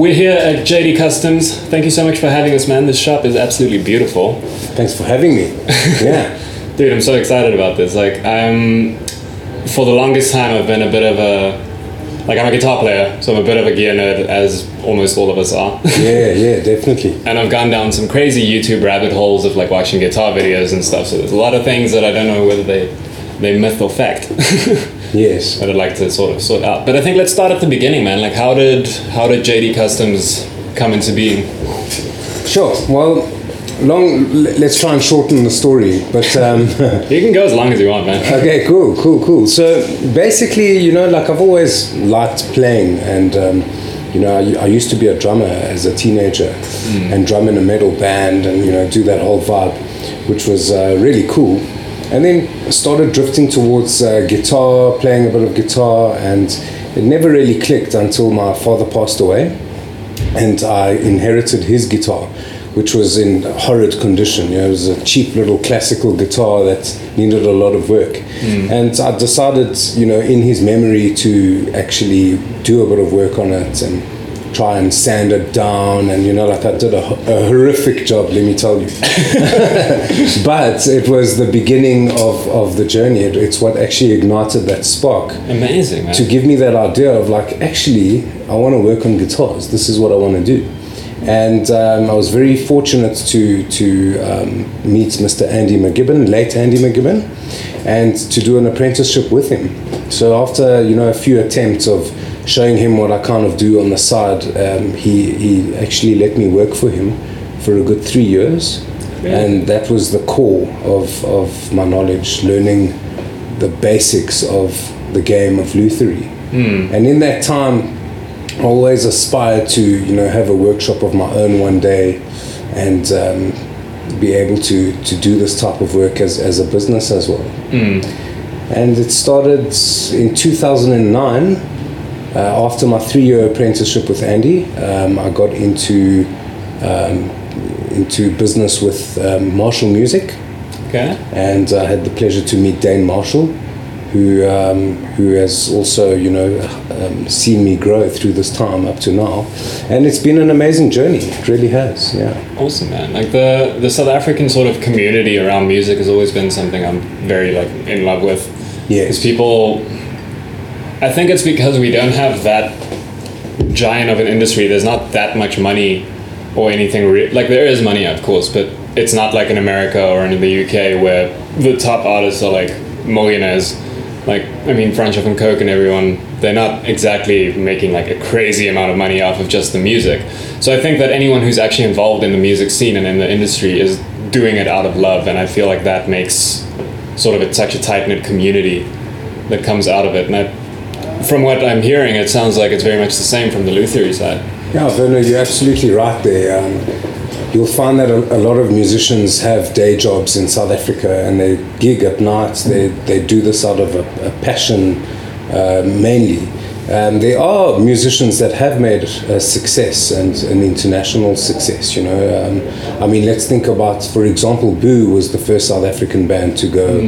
We're here at JD Kustoms. Thank you so much for having us, man. This shop is absolutely beautiful. Thanks for having me. Yeah. Dude, I'm so excited about this. Like, I'm for the longest time I've been a bit of a like I'm a guitar player, so I'm a bit of a gear nerd, as almost all of us are. yeah, yeah, definitely. and I've gone down some crazy YouTube rabbit holes of like watching guitar videos and stuff. So there's a lot of things that I don't know whether they they myth or fact. Yes. I'd like to sort of sort out. But I think let's start at the beginning, man. Like, how did how did JD Kustoms come into being? Sure. Well, long. Let's try and shorten the story, but. Um, You can go as long as you want, man. Okay, cool, cool, cool. So basically, you know, like I've always liked playing, and um, you know, I, I used to be a drummer as a teenager, and drum in a metal band, and you know, do that whole vibe, which was uh, really cool. And then started drifting towards uh, guitar, playing a bit of guitar, and it never really clicked until my father passed away and I inherited his guitar, which was in horrid condition. You know, it was a cheap little classical guitar that needed a lot of work. And I decided, you know, in his memory to actually do a bit of work on it and try and sand it down. And, you know, like I did a, a horrific job, let me tell you. but it was the beginning of, of the journey. It, it's what actually ignited that spark Amazing, man. to give me that idea of like actually I want to work on guitars. This is what I want to do, and um, I was very fortunate to to um, meet Mr. Andy McGibbon, late Andy McGibbon, and to do an apprenticeship with him. So after you know a few attempts of showing him what I kind of do on the side, um, he he actually let me work for him for a good three years. And that was the core of, of my knowledge, learning the basics of the game of lutherie. And in that time, I always aspired to, you know, have a workshop of my own one day and um, be able to, to do this type of work as, as a business as well. And it started in 2009. Uh, after my three-year apprenticeship with Andy, um, I got into um, into business with um, Marshall Music Okay. and I had the pleasure to meet Dane Marshall, who um, who has also you know um, seen me grow through this time up to now, and it's been an amazing journey. It really has. Yeah. Awesome, man. Like the the South African sort of community around music has always been something I'm very like in love with. Yes. Because people, I think it's because we don't have that giant of an industry. There's not that much money or anything. Re- like there is money, of course, but it's not like in America or in the UK where the top artists are like millionaires. Like I mean, Francois van Coke and everyone, they're not exactly making like a crazy amount of money off of just the music. So I think that anyone who's actually involved in the music scene and in the industry is doing it out of love, and I feel like that makes sort of it's such a tight knit community that comes out of it. And I, from what I'm hearing, it sounds like it's very much the same from the Lutherie side. Yeah, Werner, you're absolutely right there. Um, you'll find that a, a lot of musicians have day jobs in South Africa and they gig at night. They, they do this out of a, a passion uh, mainly. Um, there are musicians that have made a success and an international success, you know. Um, I mean, let's think about, for example, Boo was the first South African band to go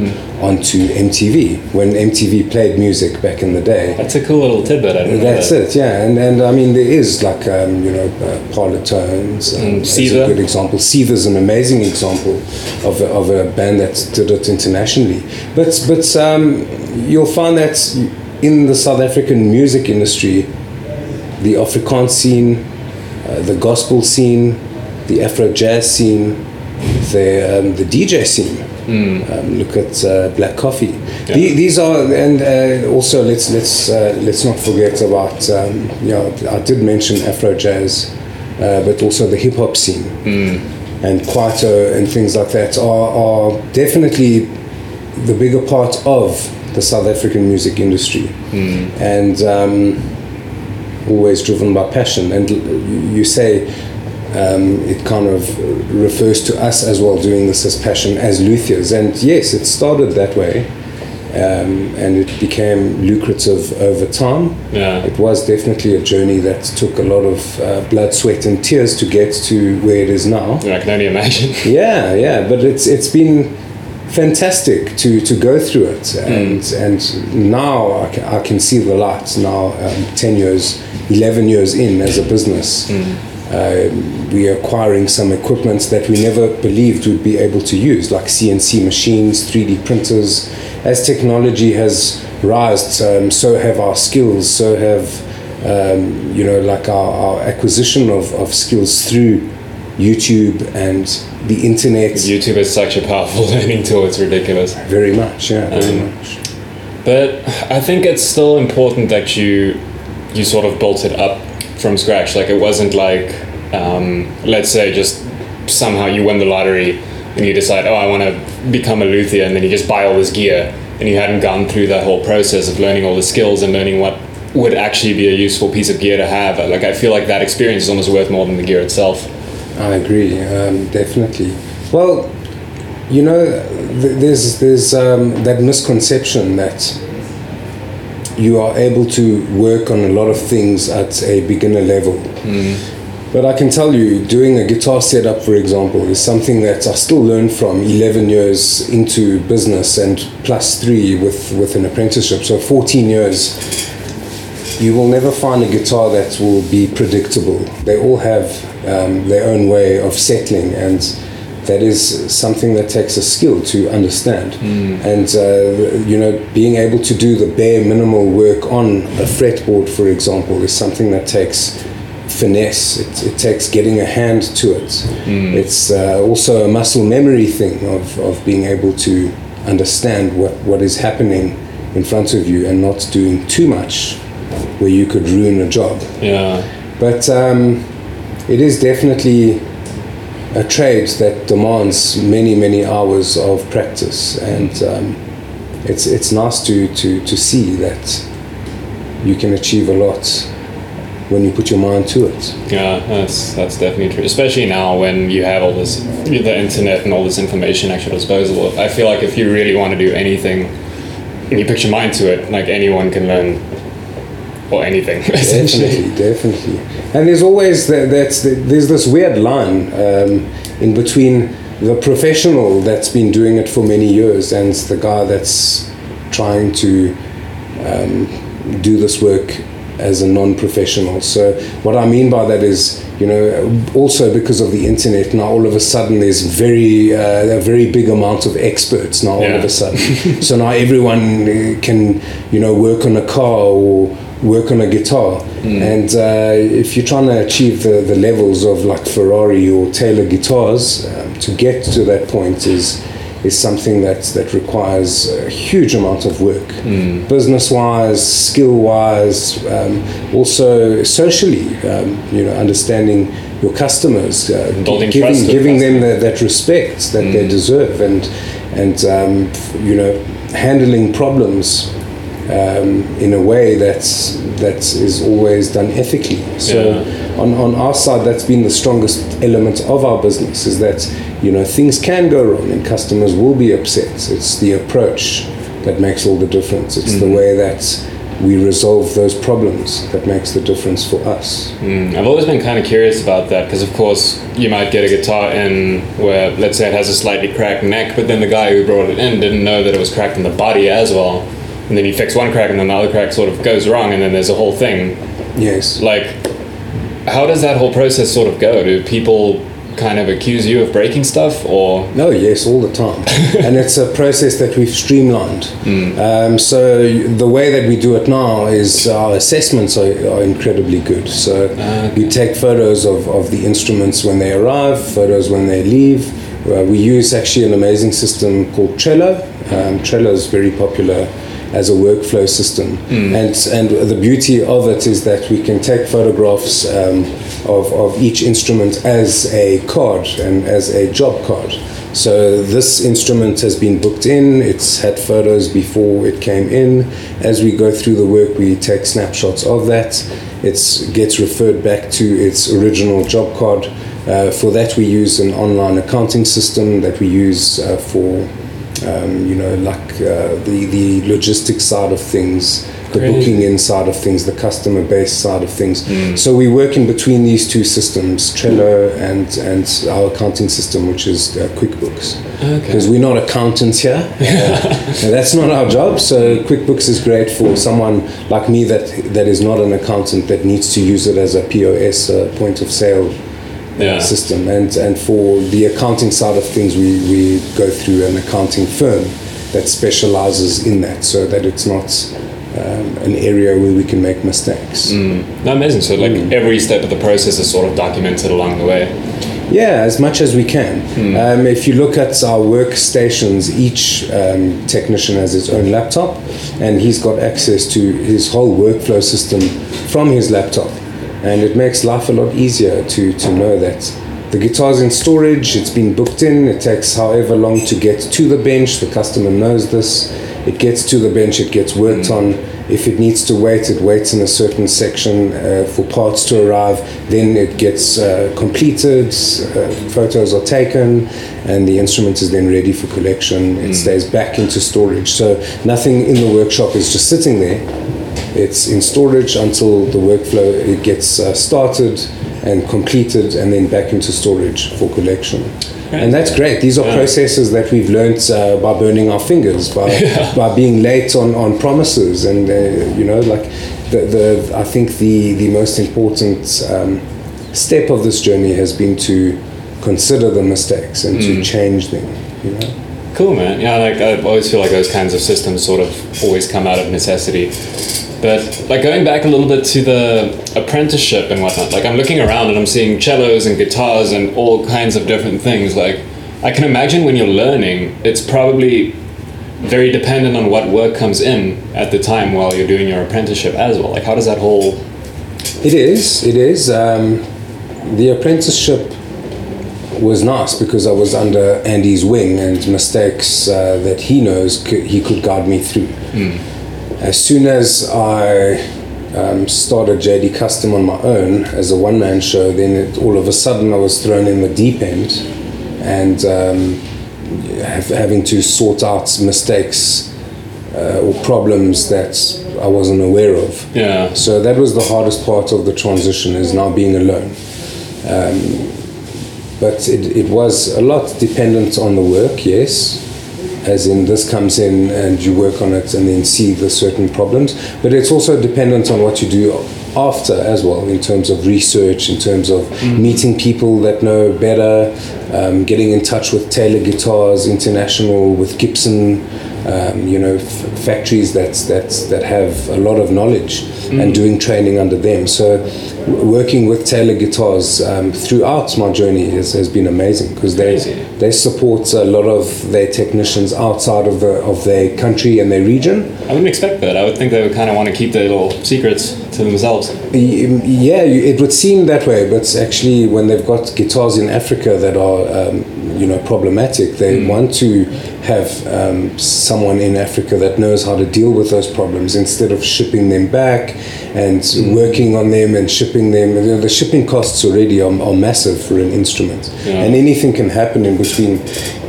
onto MTV when MTV played music back in the day. That's a cool little tidbit. I didn't know That's that. it, yeah, and and I mean there is like um, you know uh, Parlotones um, Mm, a good example. Seether's an amazing example of a, of a band that did it internationally. But but um, you'll find that in the South African music industry, the Afrikaans scene, uh, the gospel scene, the Afro jazz scene, the um, the DJ scene. Um, look at uh, Black Coffee. Yeah. The- these are and uh, also let's let's uh, let's not forget about um, you know I did mention Afro jazz, uh, but also the hip hop scene and Kwaito and things like that are, are definitely the bigger part of the South African music industry and um, always driven by passion. And you say um, it kind of refers to us as well doing this as passion as luthiers. And yes, it started that way. Um, and it became lucrative over time. Yeah. It was definitely a journey that took a lot of uh, blood, sweat, and tears to get to where it is now. Yeah, I can only imagine. Yeah, yeah, but it's it's been fantastic to, to go through it. And, and now I can, I can see the light now, um, 10 years, 11 years in as a business. Um, we are acquiring some equipment that we never believed we'd be able to use, like CNC machines, 3D printers. As technology has risen, um, so have our skills, so have, um, you know, like our, our acquisition of, of skills through YouTube and the internet. YouTube is such a powerful learning tool. It's ridiculous. Very much, yeah, very Um, much. But I think it's still important that you you sort of built it up from scratch. Like it wasn't like um, let's say just somehow you win the lottery and you decide, oh, I want to become a luthier, and then you just buy all this gear, and you hadn't gone through that whole process of learning all the skills and learning what would actually be a useful piece of gear to have. Like I feel like that experience is almost worth more than the gear itself. I agree, um, definitely. Well, you know, th- there's there's um, that misconception that you are able to work on a lot of things at a beginner level. But I can tell you, doing a guitar setup, for example, is something that I still learned from 11 years into business and plus three with, with an apprenticeship. So 14 years you will never find a guitar that will be predictable. They all have um, their own way of settling, and that is something that takes a skill to understand. And uh, you know, being able to do the bare minimal work on a fretboard, for example, is something that takes finesse. It, it takes getting a hand to it. It's uh, also a muscle memory thing of, of being able to understand what, what is happening in front of you and not doing too much where you could ruin a job. Yeah. But um, it is definitely a trade that demands many, many hours of practice, and um, it's it's nice to, to, to see that you can achieve a lot when you put your mind to it. Yeah, that's that's definitely true. Especially now when you have all this, the internet and all this information at your disposal. I feel like if you really want to do anything, and you put your mind to it, like anyone can learn, or anything essentially. Definitely, definitely. And there's always that, that's there's this weird line um, in between the professional that's been doing it for many years and the guy that's trying to um, do this work as a non-professional. So what I mean by that is, you know, also because of the internet now, all of a sudden there's very uh, a very big amount of experts now. All of a sudden, so now everyone uh, can, you know, work on a car or work on a guitar. And uh, if you're trying to achieve the, the levels of like Ferrari or Taylor guitars, um, to get to that point is is something that that requires a huge amount of work, business wise, skill wise, um, also socially. Um, you know, understanding your customers, uh, giving giving them customers. that, that respect that they deserve, and and um, f- you know, handling problems um, in a way that's that is always done ethically. So Yeah. on, on our side, that's been the strongest element of our business is that you know things can go wrong and customers will be upset. It's the approach that makes all the difference. It's the way that we resolve those problems that makes the difference for us. Mm, I've always been kind of curious about that because, of course, you might get a guitar in where, let's say, it has a slightly cracked neck, but then the guy who brought it in didn't know that it was cracked in the body as well. And then you fix one crack, and then the other crack sort of goes wrong, and then there's a whole thing. Yes. Like, how does that whole process sort of go? Do people kind of accuse you of breaking stuff, or No, yes, all the time. and it's a process that we've streamlined. Um, so the way that we do it now is our assessments are, are incredibly good. So we take photos of, of the instruments when they arrive, photos when they leave. Uh, we use actually an amazing system called Trello. Um, Trello is very popular as a workflow system. And, and the beauty of it is that we can take photographs um, of, of each instrument as a card and as a job card. So this instrument has been booked in, it's had photos before it came in. As we go through the work, we take snapshots of that. It gets referred back to its original job card. Uh, for that, we use an online accounting system that we use uh, for um, you know, like uh, the the logistics side of things, the Great. booking in side of things, the customer base side of things. So we work in between these two systems, Trello and and our accounting system, which is uh, QuickBooks. because we're not accountants here. Uh, that's not our job. So QuickBooks is great for someone like me that that is not an accountant that needs to use it as a POS point of sale Yeah. system. And and for the accounting side of things, we we go through an accounting firm that specializes in that, so that it's not. Um, an area where we can make mistakes. No, amazing. So like every step of the process is sort of documented along the way. Yeah, as much as we can. Um, if you look at our workstations, each um, technician has his own laptop, and he's got access to his whole workflow system from his laptop, and it makes life a lot easier to to know that the guitar's in storage, it's been booked in. It takes however long to get to the bench. The customer knows this. It gets to the bench, it gets worked on. If it needs to wait, it waits in a certain section uh, for parts to arrive. Then it gets uh, completed, uh, photos are taken, and the instrument is then ready for collection. It stays back into storage. So nothing in the workshop is just sitting there. It's in storage until the workflow it gets uh, started and completed, and then back into storage for collection. And that's great. These are processes that we've learnt uh, by burning our fingers, by by being late on, on promises, and uh, you know, like the, the I think the the most important um, step of this journey has been to consider the mistakes and to change them. You know. Cool, man. Yeah, like I always feel like those kinds of systems sort of always come out of necessity. But like going back a little bit to the apprenticeship and whatnot, like I'm looking around and I'm seeing cellos and guitars and all kinds of different things. Like I can imagine when you're learning, it's probably very dependent on what work comes in at the time while you're doing your apprenticeship as well. Like how does that whole It is. It is. Um, the apprenticeship was nice because I was under Andy's wing and mistakes uh, that he knows c- he could guide me through. As soon as I um, started JD Kustom on my own as a one man show, then it, all of a sudden I was thrown in the deep end and um, have, having to sort out mistakes uh, or problems that I wasn't aware of. yeah So that was the hardest part of the transition is now being alone. Um, but it, it was a lot dependent on the work, yes. As in, this comes in and you work on it and then see the certain problems. But it's also dependent on what you do after as well, in terms of research, in terms of meeting people that know better, um, getting in touch with Taylor Guitars International, with Gibson, um, you know, f- factories that, that, that have a lot of knowledge and doing training under them. So, w- working with Taylor Guitars um, throughout my journey has, has been amazing because they, they support a lot of their technicians outside of, the, of their country and their region. I wouldn't expect that. I would think they would kind of want to keep their little secrets to themselves. Yeah, it would seem that way, but actually, when they've got guitars in Africa that are, um, you know, problematic, they want to have um, someone in Africa that knows how to deal with those problems instead of shipping them back and working on them and shipping them. You know, the shipping costs already are, are massive for an instrument, Yeah. and anything can happen in between.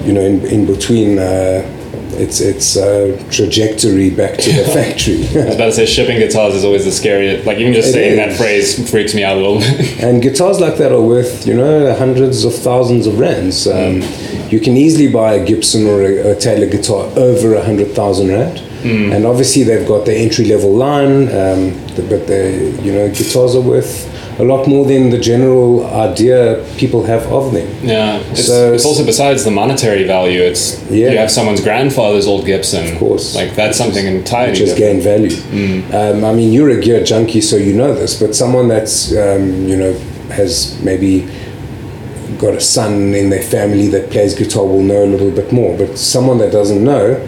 You know, in, in between. Uh, its its uh, trajectory back to the factory. I was about to say shipping guitars is always the scariest. Like even just It saying that phrase freaks me out a little bit. And guitars like that are worth, you know, hundreds of thousands of rands. Um, you can easily buy a Gibson or a, a Taylor guitar over a hundred thousand rand. And obviously they've got the entry level line, um, the, but the you know guitars are worth a lot more than the general idea people have of them. yeah, it's, So- it's also besides the monetary value. It's Yeah. you have someone's grandfather's old Gibson. Of course. like that's something entirely which has gained value. Um, I mean, you're a gear junkie, so you know this. But someone that's um, you know has maybe got a son in their family that plays guitar will know a little bit more. But someone that doesn't know,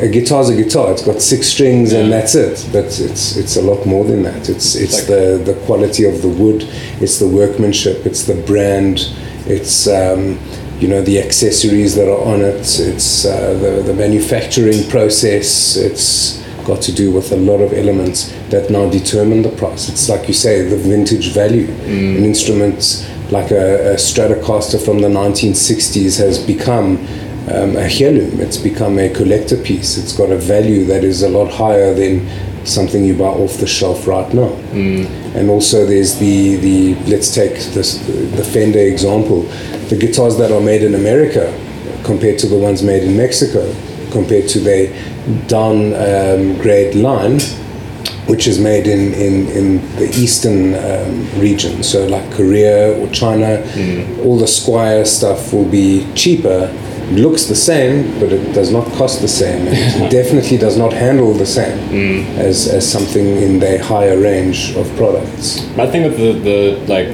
a guitar's a guitar. It's got six strings and that's it. But it's it's a lot more than that. It's it's the the quality of the wood. It's the workmanship. It's the brand. It's um, you know the accessories that are on it. It's uh, the the manufacturing process. It's got to do with a lot of elements that now determine the price. It's like you say, the vintage value. An instrument like a, a Stratocaster from the 1960s has become um, a heirloom. It's become a collector piece. It's got a value that is a lot higher than something you buy off the shelf right now. And also, there's the the let's take this the Fender example. The guitars that are made in America compared to the ones made in Mexico, compared to the down um, grade line, which is made in, in, in the eastern um, region. So, like Korea or China, all the Squier stuff will be cheaper. It looks the same, but it does not cost the same. And it definitely does not handle the same as, as something in the higher range of products. My thing with the, the like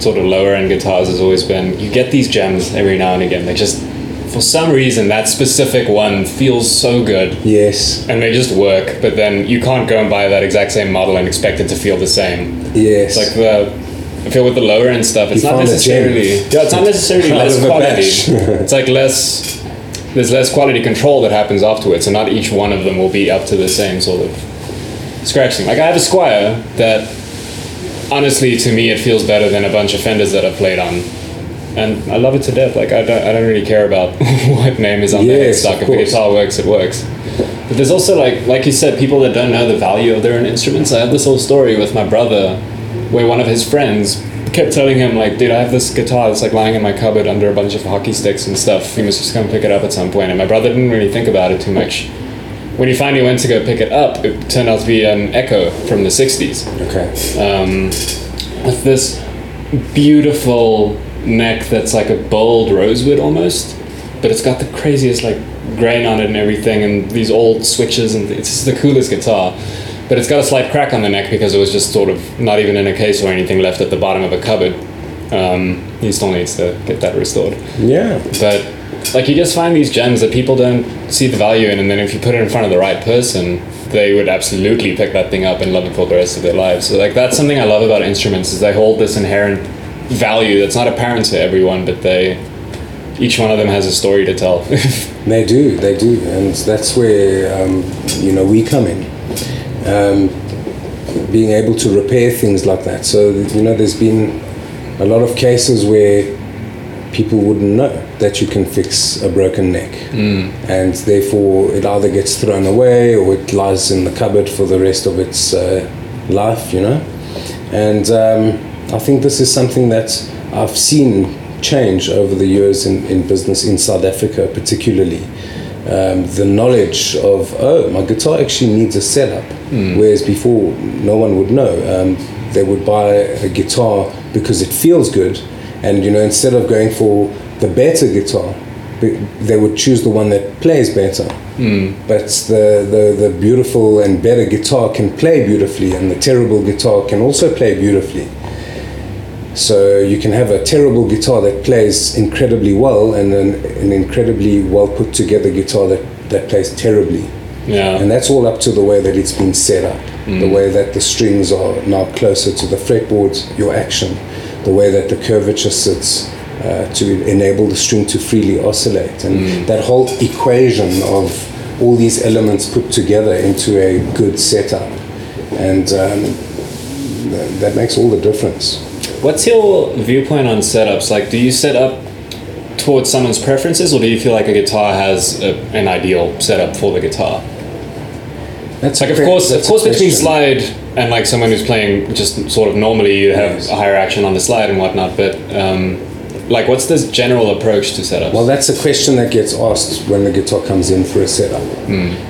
sort of lower end guitars has always been you get these gems every now and again. They just for some reason that specific one feels so good Yes, and they just work, but then you can't go and buy that exact same model and expect it to feel the same. yes. It's like the I feel with the lower end stuff, it's You not found a gem. necessarily yeah, it's not necessarily less quality. it's like less there's less quality control that happens afterwards, and not each one of them will be up to the same sort of scratching. Like I have a Squier that honestly to me it feels better than a bunch of Fenders that I've played on. And I love it to death. Like I don't, I don't really care about what name is on the Yes, headstock. of If the guitar works, it works. But there's also like, like you said, people that don't know the value of their own instruments. I have this whole story with my brother, where one of his friends kept telling him like, "Dude, I have this guitar that's like lying in my cupboard under a bunch of hockey sticks and stuff. You must just come pick it up at some point." And my brother didn't really think about it too much. When he finally went to go pick it up, it turned out to be an Eko from the '60s okay. um, with this beautiful neck that's like a bold rosewood almost, but it's got the craziest like grain on it and everything, and these old switches, and it's just the coolest guitar. But it's got a slight crack on the neck because it was just sort of not even in a case or anything left at the bottom of a cupboard. Um, he still needs to get that restored. Yeah. But like you just find these gems that people don't see the value in, and then if you put it in front of the right person, they would absolutely pick that thing up and love it for the rest of their lives. So like that's something I love about instruments is they hold this inherent value that's not apparent to everyone, but they each one of them has a story to tell. They do, they do, and that's where um, you know we come in, um, being able to repair things like that. So you know, there's been a lot of cases where people wouldn't know that you can fix a broken neck, and therefore it either gets thrown away or it lies in the cupboard for the rest of its uh, life. You know, and um, I think this is something that I've seen change over the years in, in business in South Africa, particularly. Um, the knowledge of, oh, my guitar actually needs a setup, whereas before no one would know. Um, they would buy a guitar because it feels good, and you know, instead of going for the better guitar, they would choose the one that plays better. But the, the, the beautiful and better guitar can play beautifully, and the terrible guitar can also play beautifully. So you can have a terrible guitar that plays incredibly well, and an, an incredibly well put together guitar that, that plays terribly. yeah. And that's all up to the way that it's been set up, the way that the strings are now closer to the fretboard, your action, the way that the curvature sits uh, to enable the string to freely oscillate, and that whole equation of all these elements put together into a good setup, and um, th- that makes all the difference. What's your viewpoint on setups? Like, do you set up towards someone's preferences, or do you feel like a guitar has a, an ideal setup for the guitar? That's Like, of course, of course, between slide and like someone who's playing just sort of normally, you have Yes. a higher action on the slide and whatnot. But um, like, what's this general approach to setups? Well, that's a question that gets asked when the guitar comes in for a setup.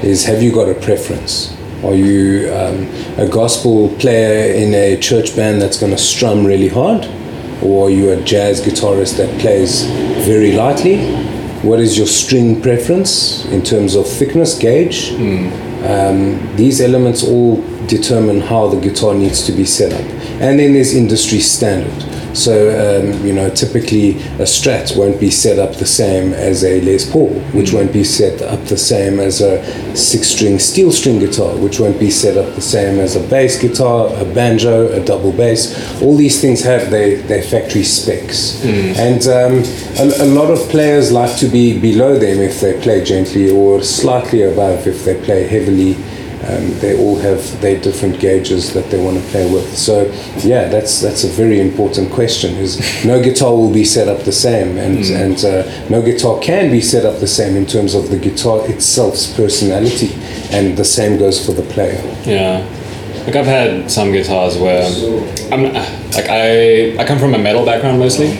Is have you got a preference? Are you um, a gospel player in a church band that's going to strum really hard, or are you a jazz guitarist that plays very lightly? What is your string preference in terms of thickness gauge? Um, these elements all determine how the guitar needs to be set up. And then there's industry standard. So, um, you know, typically a Strat won't be set up the same as a Les Paul, which won't be set up the same as a six string steel string guitar, which won't be set up the same as a bass guitar, a banjo, a double bass. All these things have their, their factory specs. And um, a, a lot of players like to be below them if they play gently or slightly above if they play heavily. Um, they all have their different gauges that they want to play with. So, yeah, that's that's a very important question. Is no guitar will be set up the same, and and uh, no guitar can be set up the same in terms of the guitar itself's personality, and the same goes for the player. Yeah. Like I've had some guitars where I'm like I I come from a metal background mostly,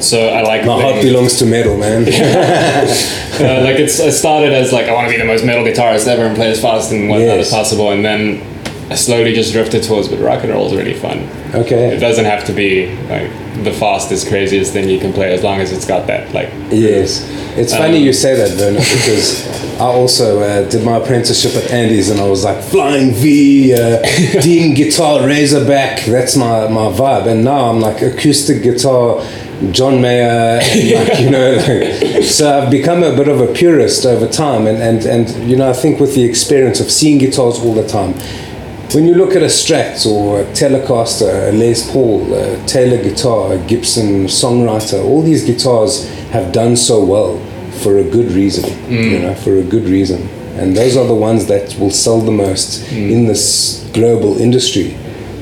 So I like My heart belongs to metal, man. uh, like it's it started as like I want to be the most metal guitarist ever and play as fast and whatnot Yes. as possible, and then I slowly just drifted towards. But rock and roll is really fun. Okay. It doesn't have to be like the fastest, craziest thing you can play as long as it's got that like. Yes. It's funny Um, you say that, Werner, because I also uh, did my apprenticeship at Andy's and I was like, Flying V, uh, Dean guitar, Razorback, that's my, my vibe. And now I'm like acoustic guitar, John Mayer, like, you know, like, so I've become a bit of a purist over time. And, and, and, you know, I think with the experience of seeing guitars all the time, when you look at a Strat or a Telecaster, a Les Paul, a Taylor guitar, a Gibson songwriter, all these guitars have done so well for a good reason, you mm. know, for a good reason. And those are the ones that will sell the most mm. in this global industry,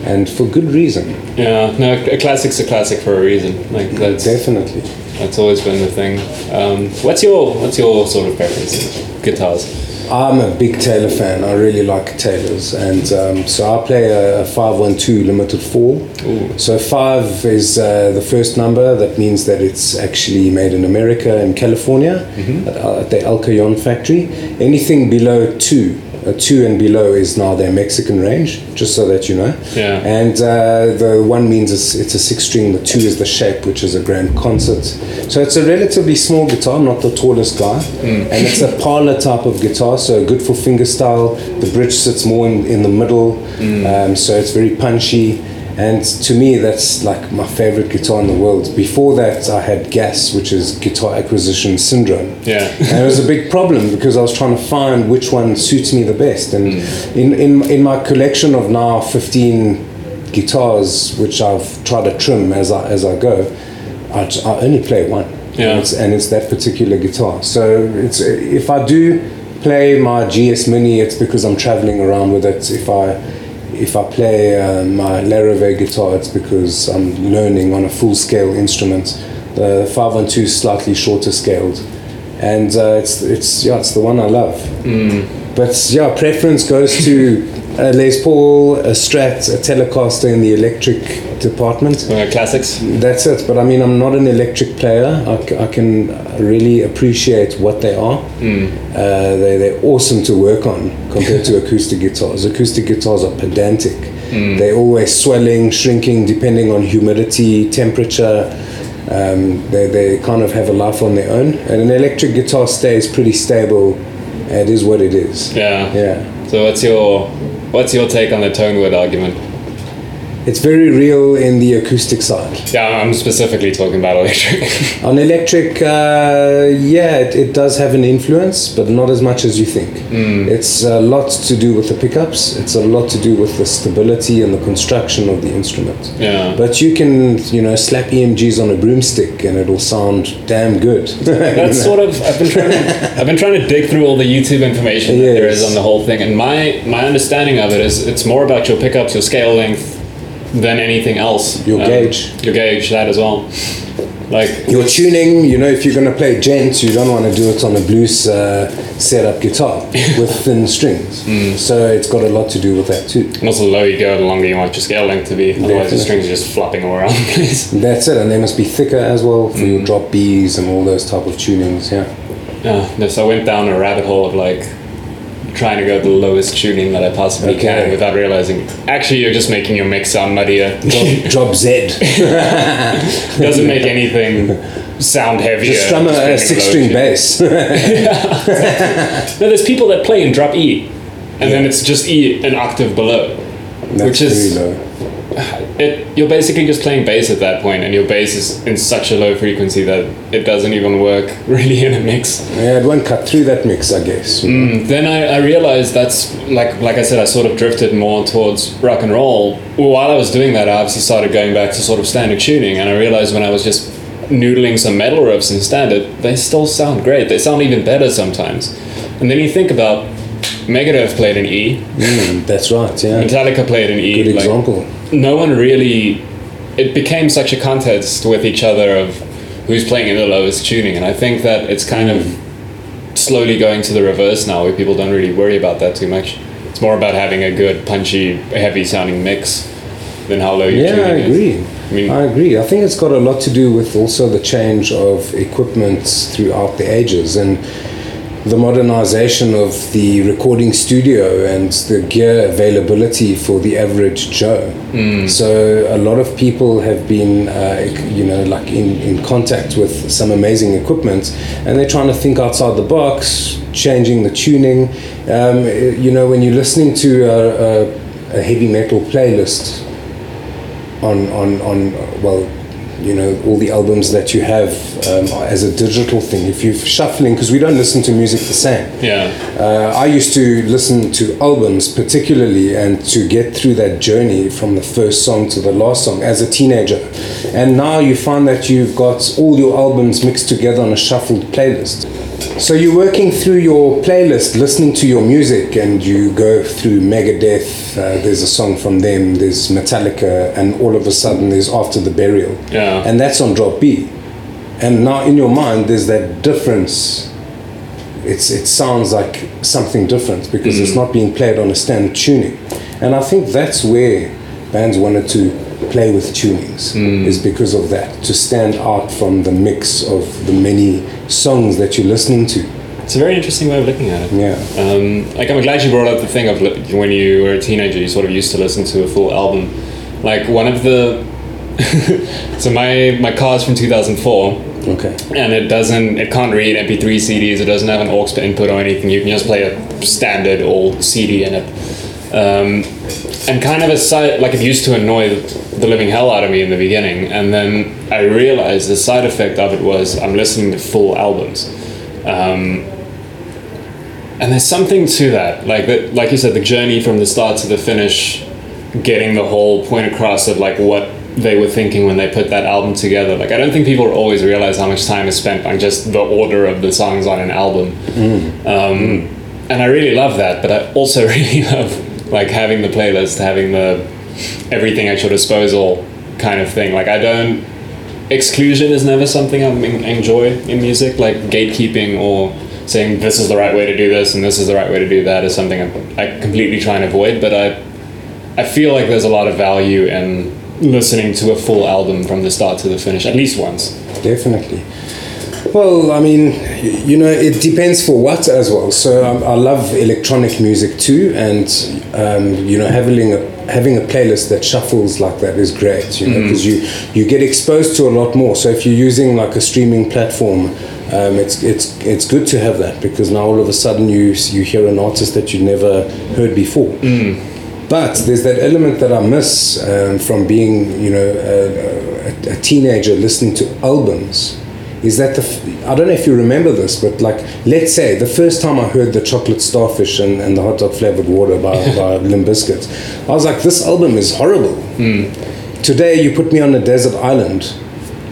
and for good reason, Yeah, no, a classic's a classic for a reason. Like that's definitely. that's always been the thing. Um, what's your what's your sort of preference guitars? I'm a big Taylor fan. I really like Taylors, and um, so I play a, a 512 limited four. Ooh. So five is uh, the first number. That means that it's actually made in America in California at, at the El Cajon factory. Anything below two, a two and below is now their Mexican range. Just so that you know. Yeah. And uh, the one means it's, it's a six string. The two is the shape, which is a grand concert. So it's a relatively small guitar, not the tallest guy, and it's a parlor type of guitar. So good for fingerstyle. The bridge sits more in, in the middle, um, so it's very punchy. And to me, that's like my favorite guitar in the world. Before that, I had GAS, which is guitar acquisition syndrome. Yeah. and it was a big problem because I was trying to find which one suits me the best. And mm. in, in, in my collection of now 15 guitars, which I've tried to trim as I, as I go, I, I only play one. Yeah. And it's, and it's that particular guitar. So it's if I do play my GS Mini, it's because I'm traveling around with it. If I if I play uh, my Larrivee guitar, it's because I'm learning on a full scale instrument. The 512 is slightly shorter scaled, and uh, it's it's yeah, it's the one I love. But yeah, preference goes to a Les Paul, a Strat, a Telecaster in the electric department. Uh, classics. That's it. But I mean, I'm not an electric player. I, c- I can really appreciate what they are. Uh, they, they're awesome to work on compared to acoustic guitars. Acoustic guitars are pedantic. They're always swelling, shrinking, depending on humidity, temperature. Um, they, they kind of have a life on their own. And an electric guitar stays pretty stable. It is what it is. Yeah. Yeah. So what's your what's your take on the tonewood argument? It's very real in the acoustic side. Yeah, I'm specifically talking about electric. On electric, uh, yeah, it, it does have an influence, but not as much as you think. It's a lot to do with the pickups. It's a lot to do with the stability and the construction of the instrument. Yeah. But you can, you know, slap EMGs on a broomstick and it'll sound damn good. That's sort of I've been trying to, I've been trying to dig through all the YouTube information that there is on the whole thing, and my my understanding of it is it's more about your pickups, your scale length, than anything else. Your um, gauge. Your gauge, that as well. Like Your tuning, you know, if you're going to play djent, you don't want to do it on a blues uh, setup guitar with thin strings. Mm. So it's got a lot to do with that too. and also the lower you go, the longer you want your scale length to be. Otherwise, the strings are just flopping all around the place. That's it, and they must be thicker as well for your mm. drop Bs and all those type of tunings. Yeah. Yeah, no, so I went down a rabbit hole of like trying to go the lowest tuning that I possibly Okay. can without realizing actually you're just making your mix sound muddier. It drop Z. doesn't make anything sound heavier. Just strum a, six string bass. No, there's people that play and drop E, and then it's just E an octave below. That's Which is-. It, you're basically just playing bass at that point, and your bass is in such a low frequency that it doesn't even work really in a mix. Yeah, it won't cut through that mix, I guess. Then I, I realized that's like like I said, I sort of drifted more towards rock and roll. Well, while I was doing that, I obviously started going back to sort of standard tuning, and I realized when I was just noodling some metal riffs in standard, they still sound great. They sound even better sometimes. And then you think about Megadeth played in E, Mm, that's right, yeah. Metallica played in E. Good like, example. No one really it became such a contest with each other of who's playing in the lowest tuning and i think that it's kind of slowly going to the reverse now where people don't really worry about that too much it's more about having a good punchy heavy sounding mix than how low your Yeah, I tuning is. agree. I mean, I agree. I think it's got a lot to do with also the change of equipment throughout the ages and the modernization of the recording studio and the gear availability for the average Joe. So a lot of people have been, uh, you know, like in, in contact with some amazing equipment, and they're trying to think outside the box, changing the tuning. Um, you know, when you're listening to a, a, a heavy metal playlist on on on well you know all the albums that you have um, as a digital thing. If you're shuffling because we don't listen to music the same. Yeah. uh, I used to listen to albums particularly and to get through that journey from the first song to the last song as a teenager. And now you find that you've got all your albums mixed together on a shuffled playlist so you're working through your playlist, listening to your music, and you go through Megadeth. Uh, there's a song from them. There's Metallica, and all of a sudden there's After the Burial, Yeah. and that's on drop B. And now in your mind there's that difference. It's it sounds like something different because it's not being played on a standard tuning, and I think that's where bands wanted to play with tunings is because of that to stand out from the mix of the many songs that you're listening to. It's a very interesting way of looking at it. Yeah. Um, like I'm glad you brought up the thing of when you were a teenager, you sort of used to listen to a full album. Like one of the, so my my car's from 2004, Okay. and it doesn't, it can't read MP3 CDs. It doesn't have an aux input or anything. You can just play a standard old CD in it. Um, and kind of a side, like it used to annoy the living hell out of me in the beginning, and then I realized the side effect of it was I'm listening to full albums. Um, and there's something to that, like that, like you said, the journey from the start to the finish, getting the whole point across of like what they were thinking when they put that album together. Like I don't think people always realize how much time is spent on just the order of the songs on an album. Um, And I really love that, but I also really love like having the playlist, having the everything at your disposal kind of thing. Like I don't exclusion is never something I enjoy in music. Like gatekeeping or saying this is the right way to do this and this is the right way to do that is something I, I completely try and avoid. But I I feel like there's a lot of value in listening to a full album from the start to the finish at least once. Definitely. Well, I mean, you know, it depends for what as well. So um, I love electronic music too, and um, you know, having a having a playlist that shuffles like that is great. You know, because you you get exposed to a lot more. So if you're using like a streaming platform. Um, it's it's it's good to have that because now all of a sudden you you hear an artist that you never heard before. But there's that element that I miss um, from being, you know, a, a, a teenager listening to albums. Is that the? F- I don't know if you remember this, but like, let's say the first time I heard the Chocolate Starfish and, and the Hot Dog Flavored Water by, by Limp Bizkit, I was like, this album is horrible. Hmm. Today, you put me on a desert island,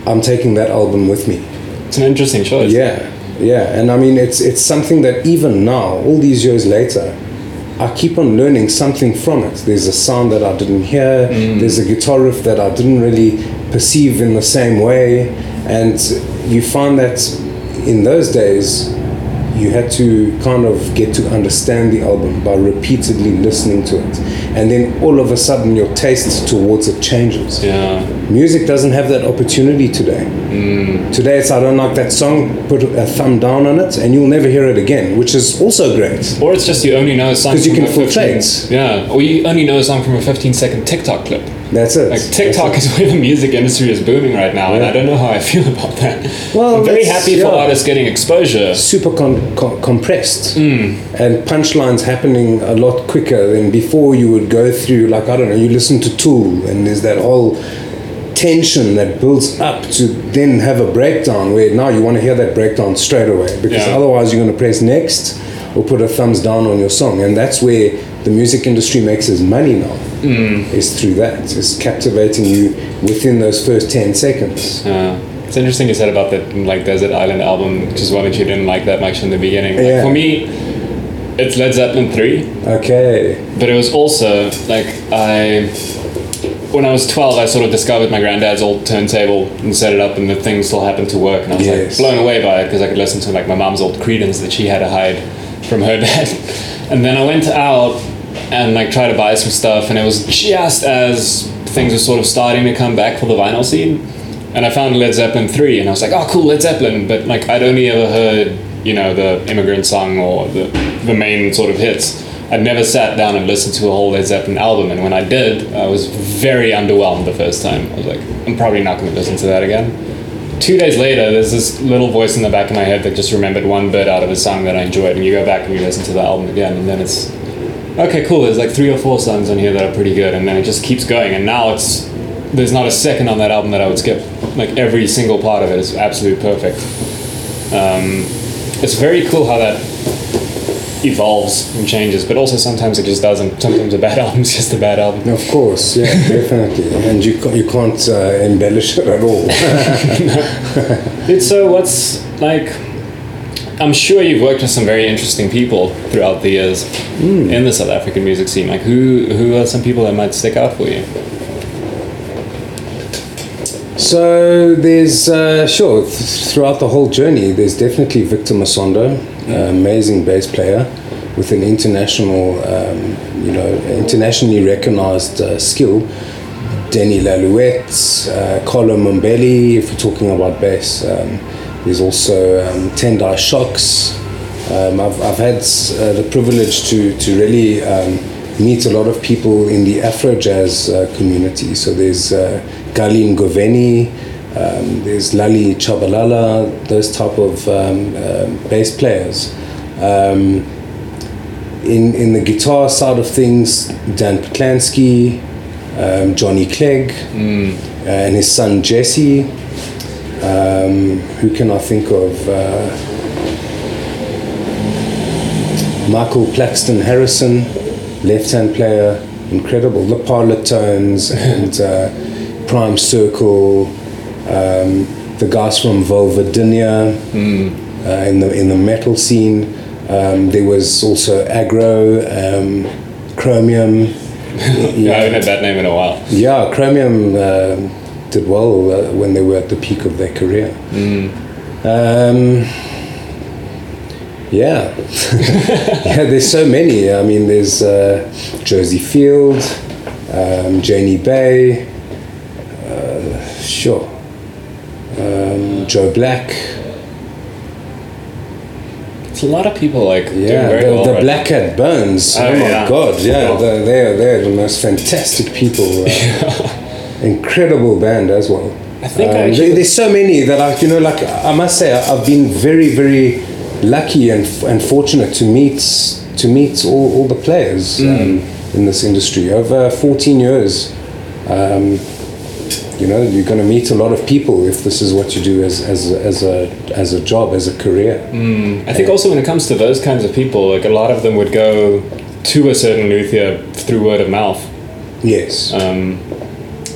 I'm taking that album with me. It's an interesting choice. Yeah, yeah, and I mean it's it's something that even now, all these years later, I keep on learning something from it. There's a sound that I didn't hear. Hmm. There's a guitar riff that I didn't really perceive in the same way, and you find that in those days. You had to kind of get to understand the album by repeatedly listening to it. And then all of a sudden, your taste towards it changes. Yeah. Music doesn't have that opportunity today. Today it's I don't like that song, put a thumb down on it, and you'll never hear it again, which is also great. Or it's just you only know a song 'Cause you from can a 15. Yeah. Or you only know a song from a 15 second TikTok clip. That's it. Like TikTok is where the music industry is booming right now, and I don't know how I feel about that. Well, I'm very that's- happy for yeah. artists getting exposure. super con- con- compressed Hmm. and punchlines happening a lot quicker than before you would go through like i don't know you listen to tool and there's that whole tension that builds up to then have a breakdown where now you want to hear that breakdown straight away because Yeah. otherwise you're going to press next or put a thumbs down on your song and that's where the music industry makes its money now is through that it's captivating you within those first 10 seconds Uh, it's interesting you said about that like Desert Island album, which is one that you didn't like that much in the beginning. Like, Yeah. For me, it's Led Zeppelin three, okay but it was also like I. When I was 12, I sort of discovered my granddad's old turntable and set it up, and the thing still happened to work. And I was Yes. like blown away by it because I could listen to like my mom's old Creedence that she had to hide from her dad. And then I went out and like tried to buy some stuff, and it was just as things were sort of starting to come back for the vinyl scene. And I found Led Zeppelin 3 and I was like, oh, cool, Led Zeppelin. But like, I'd only ever heard, you know, the Immigrant Song or the, the main sort of hits. I'd never sat down and listened to a whole Led Zeppelin album. And when I did, I was very underwhelmed the first time. I was like, I'm probably not going to listen to that again. Two days later, there's this little voice in the back of my head that just remembered one bit out of a song that I enjoyed. And you go back and you listen to the album again. And then it's, okay, cool, there's like three or four songs on here that are pretty good. And then it just keeps going. And now it's, there's not a second on that album that I would skip. Like every single part of it is absolutely perfect. Um, it's very cool how that evolves and changes, but also sometimes it just doesn't. Sometimes a bad album is just a bad album. Of course, yeah, definitely, and you you can't uh, embellish it at all. It's so what's like. I'm sure you've worked with some very interesting people throughout the years in the South African music scene. Like who who are some people that might stick out for you? So there's uh, sure th- throughout the whole journey, there's definitely Victor Masondo, uh, amazing bass player with an international, um, you know, internationally recognized uh, skill. Denny Lalouette, uh, Carlo if we're talking about bass. Um, there's also um, Tendai Shocks. Um, I've, I've had uh, the privilege to, to really um, meet a lot of people in the Afro jazz uh, community. So there's uh, Galin Goveni, um, there's Lali Chabalala, those type of um, um, bass players. Um, in, in the guitar side of things, Dan Patlansky, um, Johnny Clegg, uh, and his son Jesse. Um, who can I think of? Uh, Michael Plaxton Harrison, left hand player, incredible. The Pilot Tones and uh, Prime Circle, um, the guys from Vulvodynia uh, in, the, in the metal scene. Um, there was also Agro, um, Chromium. Yeah, I haven't had that name in a while. Yeah, Chromium um did well uh, when they were at the peak of their career. Um, yeah, yeah. There's so many. I mean, there's uh, Josie Field, um, Janie Bay, uh, sure, um, Jo Black. It's a lot of people like Yeah, very the, well the right Black Cat Bones. Oh, Oh, my yeah. God! Yeah, they're, they're they're the most fantastic people. Uh, incredible band as well. I think I Um, actually- there- there's so many that I, you know, like I must say, I- I've been very, very lucky and, and fortunate to meet to meet all, all the players Mm. um, in this industry over 14 years. Um, you know, you're going to meet a lot of people if this is what you do as, as, a- as a as a job, as a career. I think also when it comes to those kinds of people, like a lot of them would go to a certain luthier through word of mouth. Yes. Um,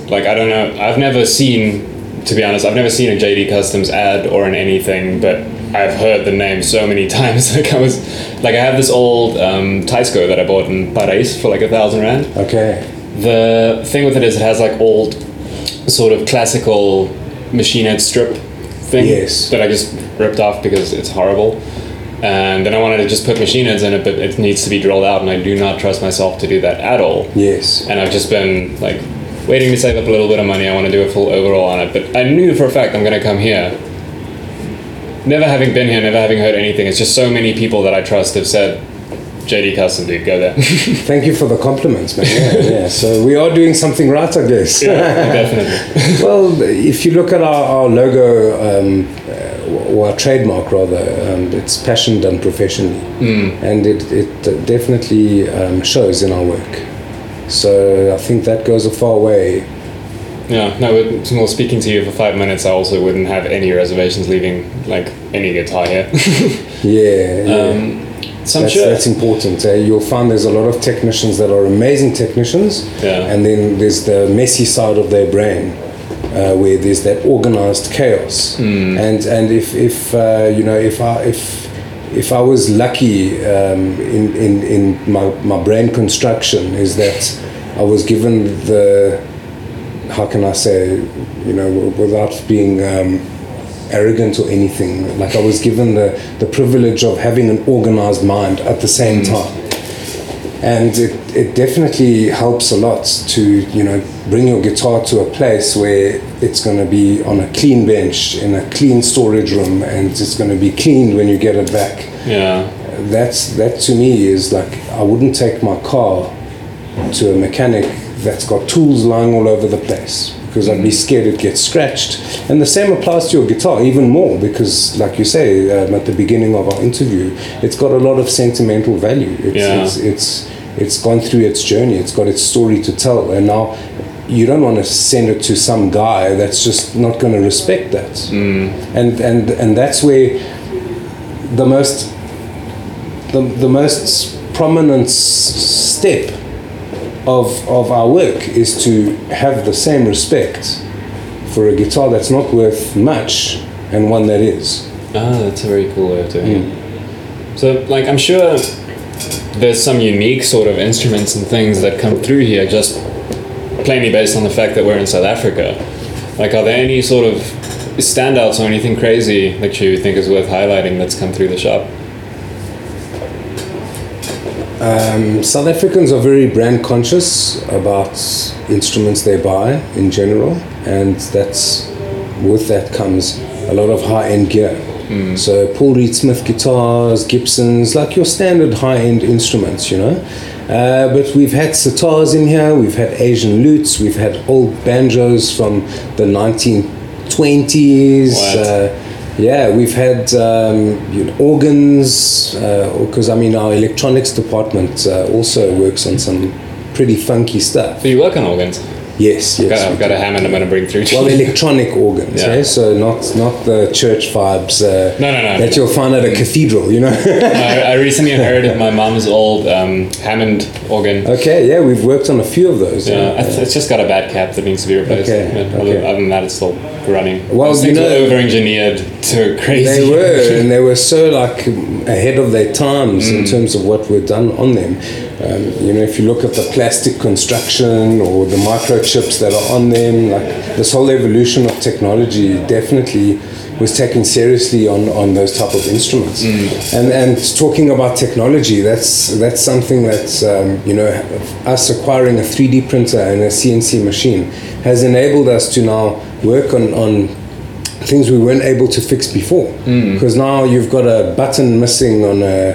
like I don't know, I've never seen, to be honest, I've never seen a JD Kustoms ad or in anything, but I've heard the name so many times. like I was, like I have this old um, Teisco that I bought in Paris for like a thousand rand. okay. The thing with it is it has like old, sort of classical machine head strip thing Yes. that I just ripped off because it's horrible. And then I wanted to just put machine heads in it, but it needs to be drilled out, and I do not trust myself to do that at all. Yes. And I've just been like waiting to save up a little bit of money. I want to do a full overhaul on it, but I knew for a fact I'm going to come here. Never having been here, never having heard anything, it's just so many people that I trust have said, JD Kustom, dude, go there. Thank you for the compliments, man. Yeah, yeah. So we are doing something right, I guess. yeah, definitely. well, if you look at our, our logo, um, uh, or our trademark rather, um, it's passion done professionally, and it, it definitely um, shows in our work. So I think that goes a far way. Yeah, no, but well, speaking to you for five minutes, I also wouldn't have any reservations leaving like any guitar here. Yeah, yeah. So that's, sure. that's important. Uh, you'll find there's a lot of technicians that are amazing technicians, Yeah. and then there's the messy side of their brain, uh, where there's that organized chaos. Hmm. And and if if uh, you know if I if if I was lucky um, in, in in my my brain construction is that I was given the how can I say you know without being um, arrogant or anything. Like I was given the, the privilege of having an organized mind at the same mm. time. and it, it definitely helps a lot to you know bring your guitar to a place where it's going to be on a clean bench in a clean storage room and it's going to be cleaned when you get it back Yeah. that's that to me is like I wouldn't take my car to a mechanic that's got tools lying all over the place because I'd be scared it gets scratched. And the same applies to your guitar even more because, like you say um, at the beginning of our interview, it's got a lot of sentimental value. It's, Yeah. it's, it's it's gone through its journey. It's got its story to tell, and now. You don't want to send it to some guy that's just not going to respect that, and and and that's where the most the, the most prominent step of, of our work is to have the same respect for a guitar that's not worth much and one that is. Ah, that's a very cool way of doing it. So, like, I'm sure there's some unique sort of instruments and things that come through here just plainly based on the fact that we're in South Africa. Like, are there any sort of standouts or anything crazy that you think is worth highlighting that's come through the shop? Um, South Africans are very brand conscious about instruments they buy in general, and that's with that comes a lot of high end gear. So Paul Reed Smith guitars, Gibsons, like your standard high end instruments, you know. Uh, but we've had sitars in here, we've had Asian lutes, we've had old banjos from the 1920s. What? Uh, yeah, we've had um, you know, organs, because I mean, our electronics department uh, also works on some pretty funky stuff. Do you work on organs? Yes, yes. Got, I've got a Hammond I'm going to bring through to well, electronic organs, Yeah. eh? so not not the church vibes uh, No, no, no. that you'll find at a cathedral, you know. I, I recently inherited my mum's old um, Hammond organ. okay, yeah, we've worked on a few of those. Yeah, it's it's just got a bad cap that needs to be replaced. Okay, okay. other than that, it's still running. Well, Those you know- over-engineered to crazy. They were, and they were so like ahead of their times Mm. in terms of what were done on them. Um, you know, if you look at the plastic construction or the microchips that are on them, like this whole evolution of technology definitely was taken seriously on, on those type of instruments. Mm. And and talking about technology, that's that's something that's um, you know us acquiring a 3D printer and a CNC machine has enabled us to now work on on things we weren't able to fix before. Hmm. Because now you've got a button missing on a,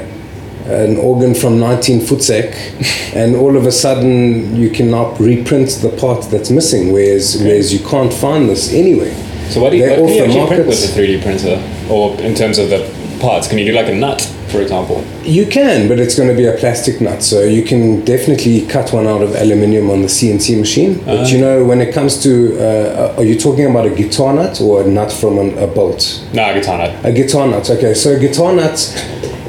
an organ from 19 Futsek, and all of a sudden you can now reprint the part that's missing, whereas, whereas you can't find this anyway. So what do you, what can you print with a 3D printer? Or in terms of the parts, can you do like a nut, for example? You can, but it's going to be a plastic nut, so you can definitely cut one out of aluminium on the CNC machine. But you know, when it comes to, uh, are you talking about a guitar nut or a nut from an, a bolt? No, guitar nut. A guitar nut. Okay, so a guitar nuts,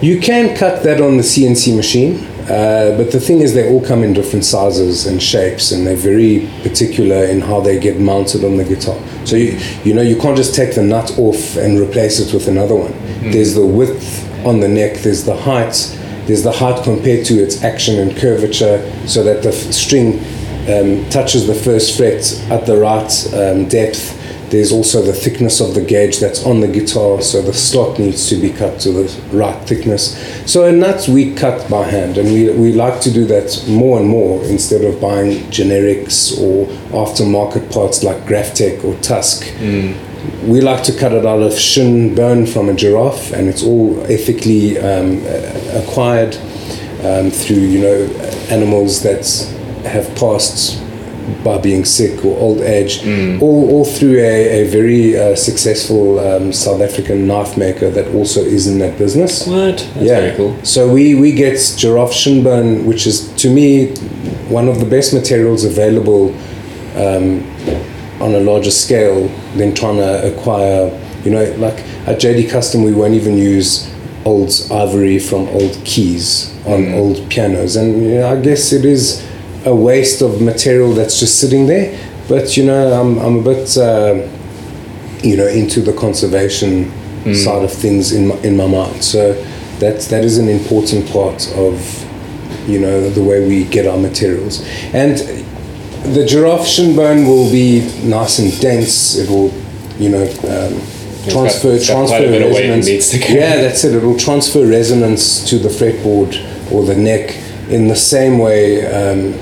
you can cut that on the CNC machine, uh, but the thing is, they all come in different sizes and shapes, and they're very particular in how they get mounted on the guitar. So you, you know, you can't just take the nut off and replace it with another one. There's the width on the neck. There's the height. There's the height compared to its action and curvature, so that the f- string um, touches the first fret at the right um, depth. There's also the thickness of the gauge that's on the guitar, so the slot needs to be cut to the right thickness. So in nuts we cut by hand, and we, we like to do that more and more instead of buying generics or aftermarket parts like Graph Tech or Tusq. We like to cut it out of shin bone from a giraffe, and it's all ethically um, acquired um, through you know animals that have passed by being sick or old age, all, all through a, a very uh, successful um, South African knife maker that also is in that business. What? That's yeah. very cool. So we, we get giraffe shin bone, which is to me one of the best materials available um, on a larger scale than trying to acquire, you know, like at JD Kustom, we won't even use old ivory from old keys on old pianos. And you know, I guess it is a waste of material that's just sitting there. But, you know, I'm, I'm a bit, uh, you know, into the conservation side of things in my, in my mind. So that, that is an important part of, you know, the way we get our materials. And the giraffe shin bone will be nice and dense. It will, you know, um, transfer got transfer quite a bit of resonance. needs to carry. yeah, that's it. It will transfer resonance to the fretboard or the neck in the same way um,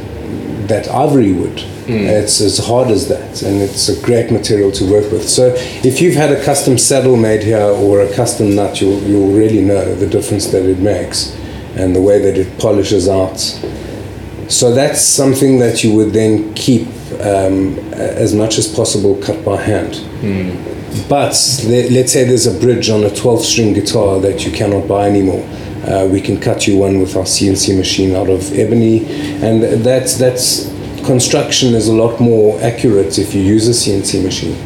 that ivory would. It's as hard as that, and it's a great material to work with. So, if you've had a custom saddle made here or a custom nut, you'll, you'll really know the difference that it makes and the way that it polishes out. So, that's something that you would then keep um, as much as possible cut by hand. But let, let's say there's a bridge on a 12 string guitar that you cannot buy anymore. Uh, we can cut you one with our CNC machine out of ebony, and that's that's construction is a lot more accurate if you use a CNC machine.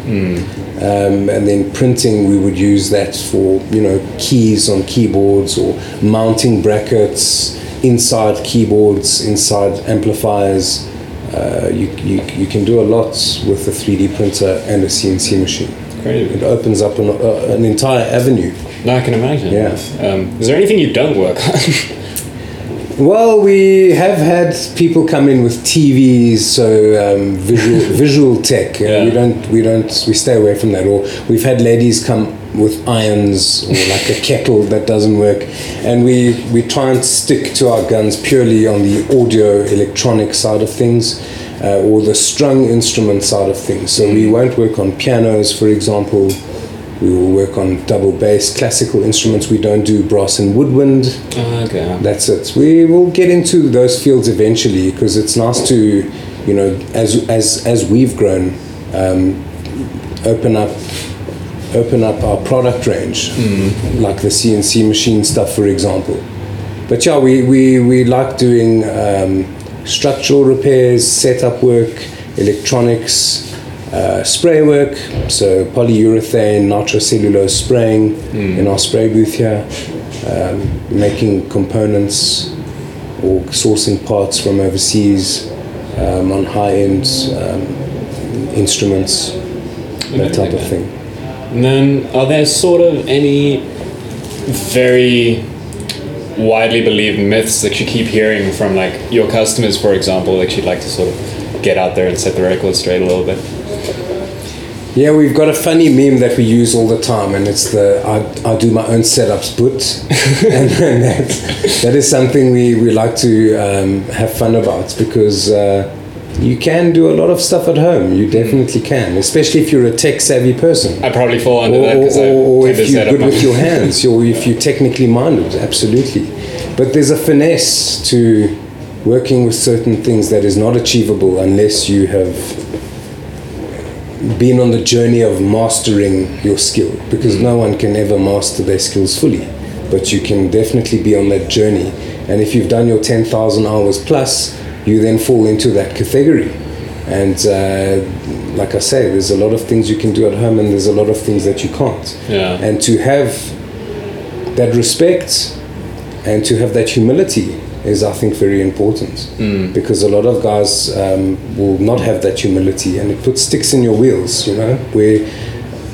Um, and then printing, we would use that for you know keys on keyboards or mounting brackets inside keyboards, inside amplifiers. Uh, you, you, you can do a lot with a 3D printer and a CNC machine. Crazy. It opens up an, uh, an entire avenue. No, I can imagine. Yeah. Um, is there anything you don't work on? Well, we have had people come in with TVs, so um, visual visual tech. Yeah. We don't we don't we stay away from that. Or we've had ladies come with irons or like a kettle that doesn't work, and we we try and stick to our guns purely on the audio electronic side of things. Uh, or the strung instrument side of things. So we won't work on pianos, for example. We will work on double bass, classical instruments. We don't do brass and woodwind. Ah, okay. That's it. We will get into those fields eventually because it's nice to, you know, as as as we've grown, um, open up open up our product range, like the CNC machine stuff, for example. But yeah, we we, we like doing um, structural repairs, setup work, electronics. Uh, spray work, so polyurethane, nitrocellulose spraying in our spray booth here, um, making components or sourcing parts from overseas um, on high-end um, instruments, that type of thing. And then, are there sort of any very widely believed myths that you keep hearing from like your customers, for example, that you'd like to sort of get out there and set the record straight a little bit? Yeah, we've got a funny meme that we use all the time, and it's the I, I do my own setups but, and, and that, that is something we, we like to um, have fun about because uh, you can do a lot of stuff at home. You definitely can, especially if you're a tech savvy person. I probably fall under or, that because I or, or if you're good with your hands, or if you're technically minded, absolutely. But there's a finesse to working with certain things that is not achievable unless you have been on the journey of mastering your skill because no one can ever master their skills fully but you can definitely be on that journey and if you've done your 10,000 hours plus you then fall into that category. And uh, like I say there's a lot of things you can do at home and there's a lot of things that you can't. Yeah. and to have that respect and to have that humility is I think very important. Because a lot of guys um, will not have that humility and it puts sticks in your wheels you know where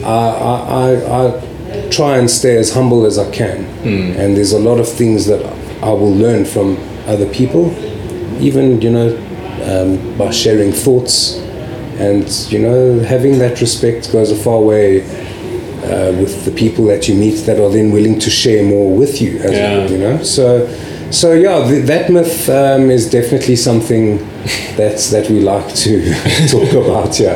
I, I, I, I try and stay as humble as I can. And there's a lot of things that I will learn from other people even you know um, by sharing thoughts. And you know having that respect goes a far way uh, with the people that you meet that are then willing to share more with you as Yeah. well, you know? So so yeah th- that myth um, is definitely something that's that we like to talk about yeah.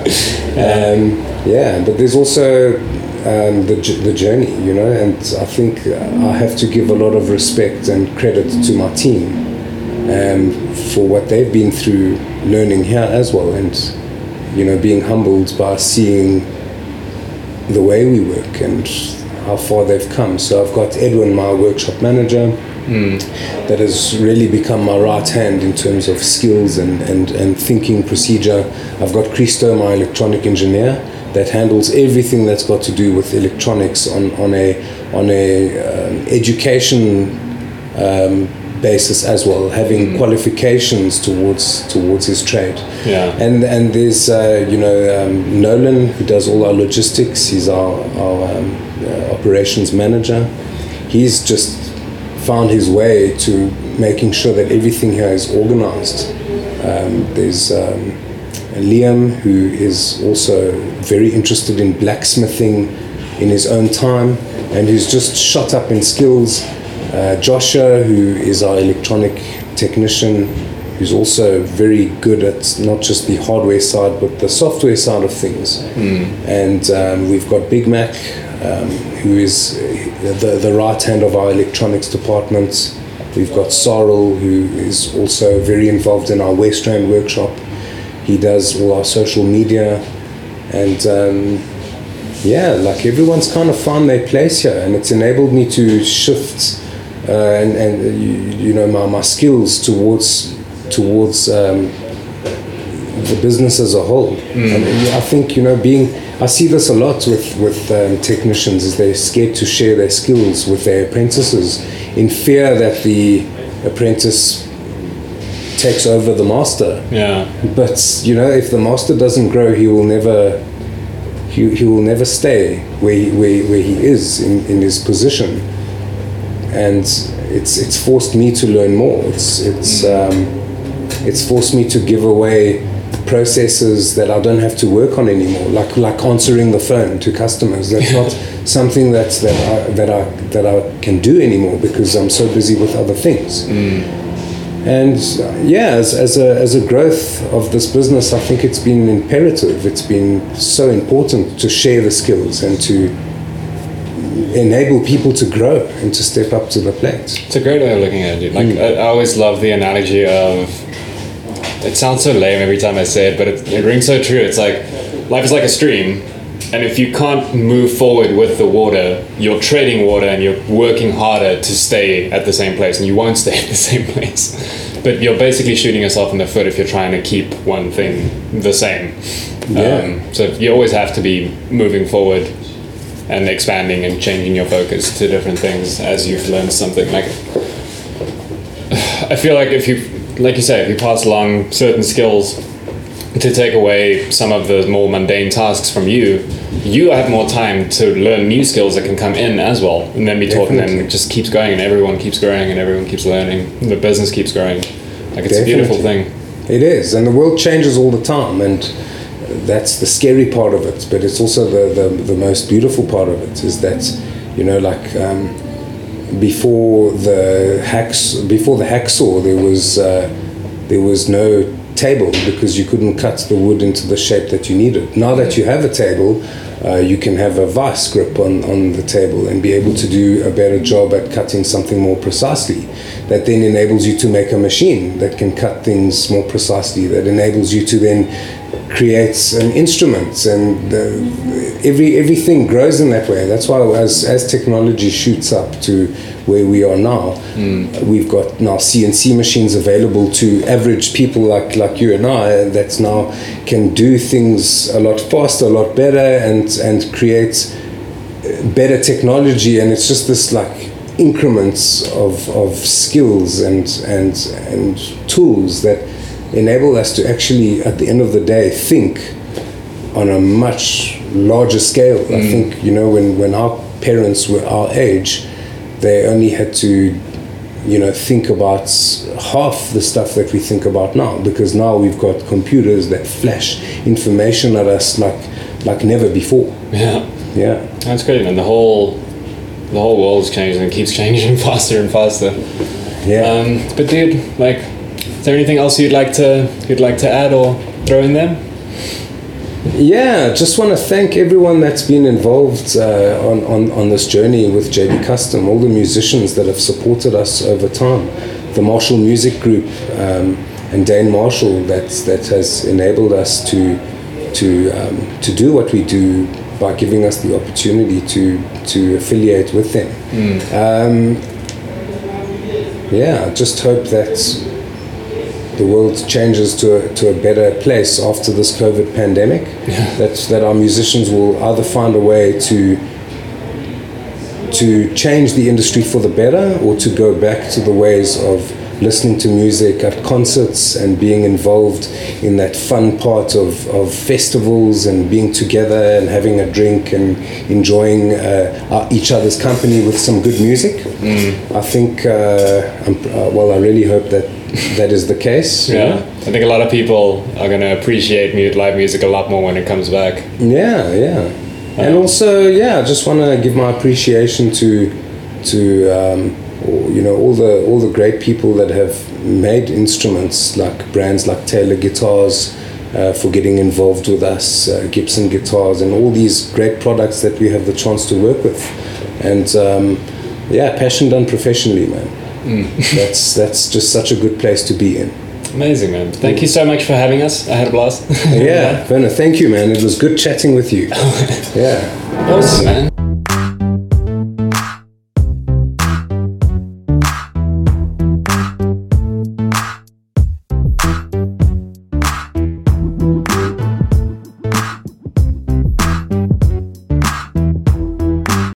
Um, yeah but there's also um, the, the journey you know? And I think uh, I have to give a lot of respect and credit to my team um, for what they've been through learning here as well and you know being humbled by seeing the way we work and how far they've come. So I've got Edwin, my workshop manager, that has really become my right hand in terms of skills and, and, and thinking procedure. I've got Christo, my electronic engineer, that handles everything that's got to do with electronics on, on a on a um, education um, basis as well, having qualifications towards towards his trade. Yeah. And and there's uh, you know um, Nolan who does all our logistics. He's our our um, uh, operations manager. He's just found his way to making sure that everything here is organized. Um, there's um, Liam who is also very interested in blacksmithing in his own time and who's just shot up in skills Uh, Joshua, who is our electronic technician, who's also very good at not just the hardware side but the software side of things. And um, we've got Big Mac, um, who is the, the right hand of our electronics department. We've got Sorrel, who is also very involved in our West Rand workshop. He does all our social media. And um, yeah, like everyone's kind of found their place here, and it's enabled me to shift uh, and, and you, you know my, my skills towards towards um, the business as a whole. And I think you know being I see this a lot with with um, technicians is they're scared to share their skills with their apprentices in fear that the apprentice takes over the master. Yeah. But you know, if the master doesn't grow, he will never he, he will never stay where he, where, where he is in, in his position. And it's it's forced me to learn more. It's it's um, it's forced me to give away processes that I don't have to work on anymore, like like answering the phone to customers. That's not something that's that I, that I that I can do anymore because I'm so busy with other things. And uh, yeah, as, as, a, as a growth of this business, I think it's been imperative. It's been so important to share the skills and to enable people to grow and to step up to the plate. It's a great way of looking at it. Like I, I always love the analogy of. It sounds so lame every time I say it, but it, it rings so true. It's like life is like a stream, and if you can't move forward with the water, you're trading water and you're working harder to stay at the same place, and you won't stay at the same place. But you're basically shooting yourself in the foot if you're trying to keep one thing the same. Yeah. Um, so you always have to be moving forward and expanding and changing your focus to different things as you've learned something. Like, I feel like if you, like you say, if you pass along certain skills to take away some of the more mundane tasks from you, you have more time to learn new skills that can come in as well, and then be taught, and then it just keeps going, and everyone keeps growing, and everyone keeps learning. The business keeps growing. Like it's a beautiful thing. It is, and the world changes all the time, and that's the scary part of it. But it's also the, the, the most beautiful part of it is that, you know, like um, before the hacks, before the hacksaw, there was uh, there was no table because you couldn't cut the wood into the shape that you needed. Now that you have a table, uh, you can have a vice grip on, on the table and be able to do a better job at cutting something more precisely. That then enables you to make a machine that can cut things more precisely. That enables you to then create an instrument, and the, every everything grows in that way. That's why as as technology shoots up to where we are now, hmm. we've got now CNC machines available to average people like like you and I that now can do things a lot faster, a lot better, and and create better technology and it's just this like increments of, of skills and, and and tools that enable us to actually at the end of the day think on a much larger scale i think you know when, when our parents were our age they only had to you know think about half the stuff that we think about now because now we've got computers that flash information at us like like never before Yeah. yeah That's great, man. The whole the whole world's changing and keeps changing faster and faster. yeah Um, but dude, like, is there anything else you'd like to you'd like to add or throw in there? Yeah, just want to thank everyone that's been involved uh, on, on, on this journey with JD Kustom, all the musicians that have supported us over time, the Marshall Music Group um, and Dane Marshall that, that has enabled us to, to, um, to do what we do by giving us the opportunity to, to affiliate with them. Um, yeah, I just hope that the world changes to a, to a better place after this COVID pandemic. That that our musicians will either find a way to to change the industry for the better, or to go back to the ways of listening to music at concerts and being involved in that fun part of, of festivals and being together and having a drink and enjoying uh, our, each other's company with some good music. I think, uh, I'm, uh, well, I really hope that that is the case. Yeah. I think a lot of people are gonna appreciate live music a lot more when it comes back. Yeah, yeah. And also, yeah, I just want to give my appreciation to to um, or you know all the all the great people that have made instruments like brands like Taylor Guitars uh, for getting involved with us, uh, Gibson Guitars, and all these great products that we have the chance to work with, and um, yeah, passion done professionally, man. that's that's just such a good place to be in. Amazing, man. Thank you so much for having us. I had a blast. Yeah, Werner, thank you, man. It was good chatting with you. Yeah. Awesome, man.